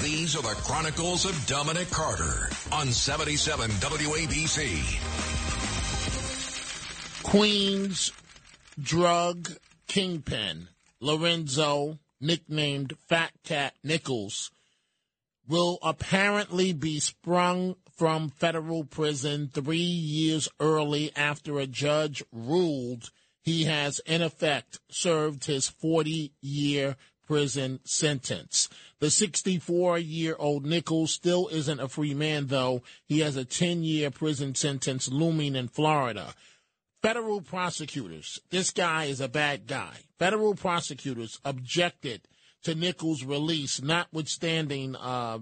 These are the Chronicles of Dominic Carter on 77 WABC. Queens drug kingpin Lorenzo, nicknamed Fat Cat Nichols, will apparently be sprung from federal prison three years early after a judge ruled he has, in effect, served his 40 year prison sentence. The 64 year old Nichols still isn't a free man, though. He has a 10 year prison sentence looming in Florida. Federal prosecutors, this guy is a bad guy. Federal prosecutors objected to Nichols' release, notwithstanding uh,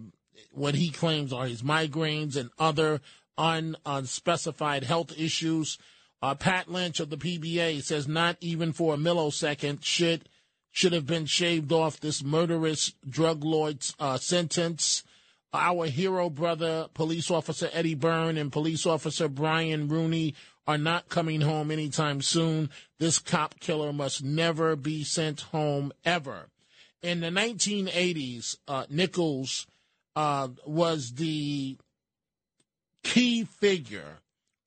what he claims are his migraines and other un- unspecified health issues. Uh, Pat Lynch of the PBA says not even for a millisecond should should have been shaved off this murderous drug lord's uh, sentence. Our hero brother, police officer Eddie Byrne and police officer Brian Rooney are not coming home anytime soon. This cop killer must never be sent home ever. In the 1980s, uh, Nichols uh, was the key figure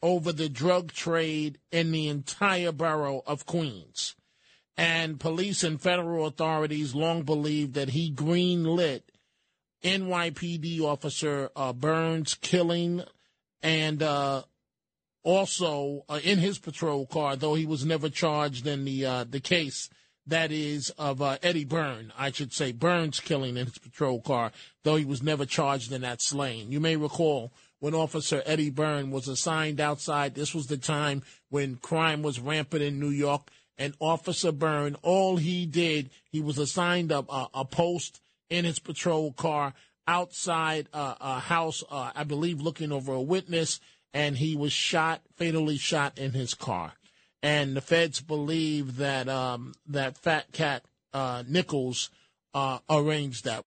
over the drug trade in the entire borough of Queens. And police and federal authorities long believed that he greenlit NYPD officer uh, Byrne's killing and uh, also uh, in his patrol car, though he was never charged in the uh, the case that is of uh, Eddie Byrne, I should say Byrne's killing in his patrol car, though he was never charged in that slaying. You may recall when Officer Eddie Byrne was assigned outside. This was the time when crime was rampant in New York. And Officer Byrne, all he did, he was assigned a, a, a post in his patrol car outside uh, a house, uh, I believe, looking over a witness, and he was shot, fatally shot in his car. And the feds believe that um, that Fat Cat uh, Nichols uh, arranged that.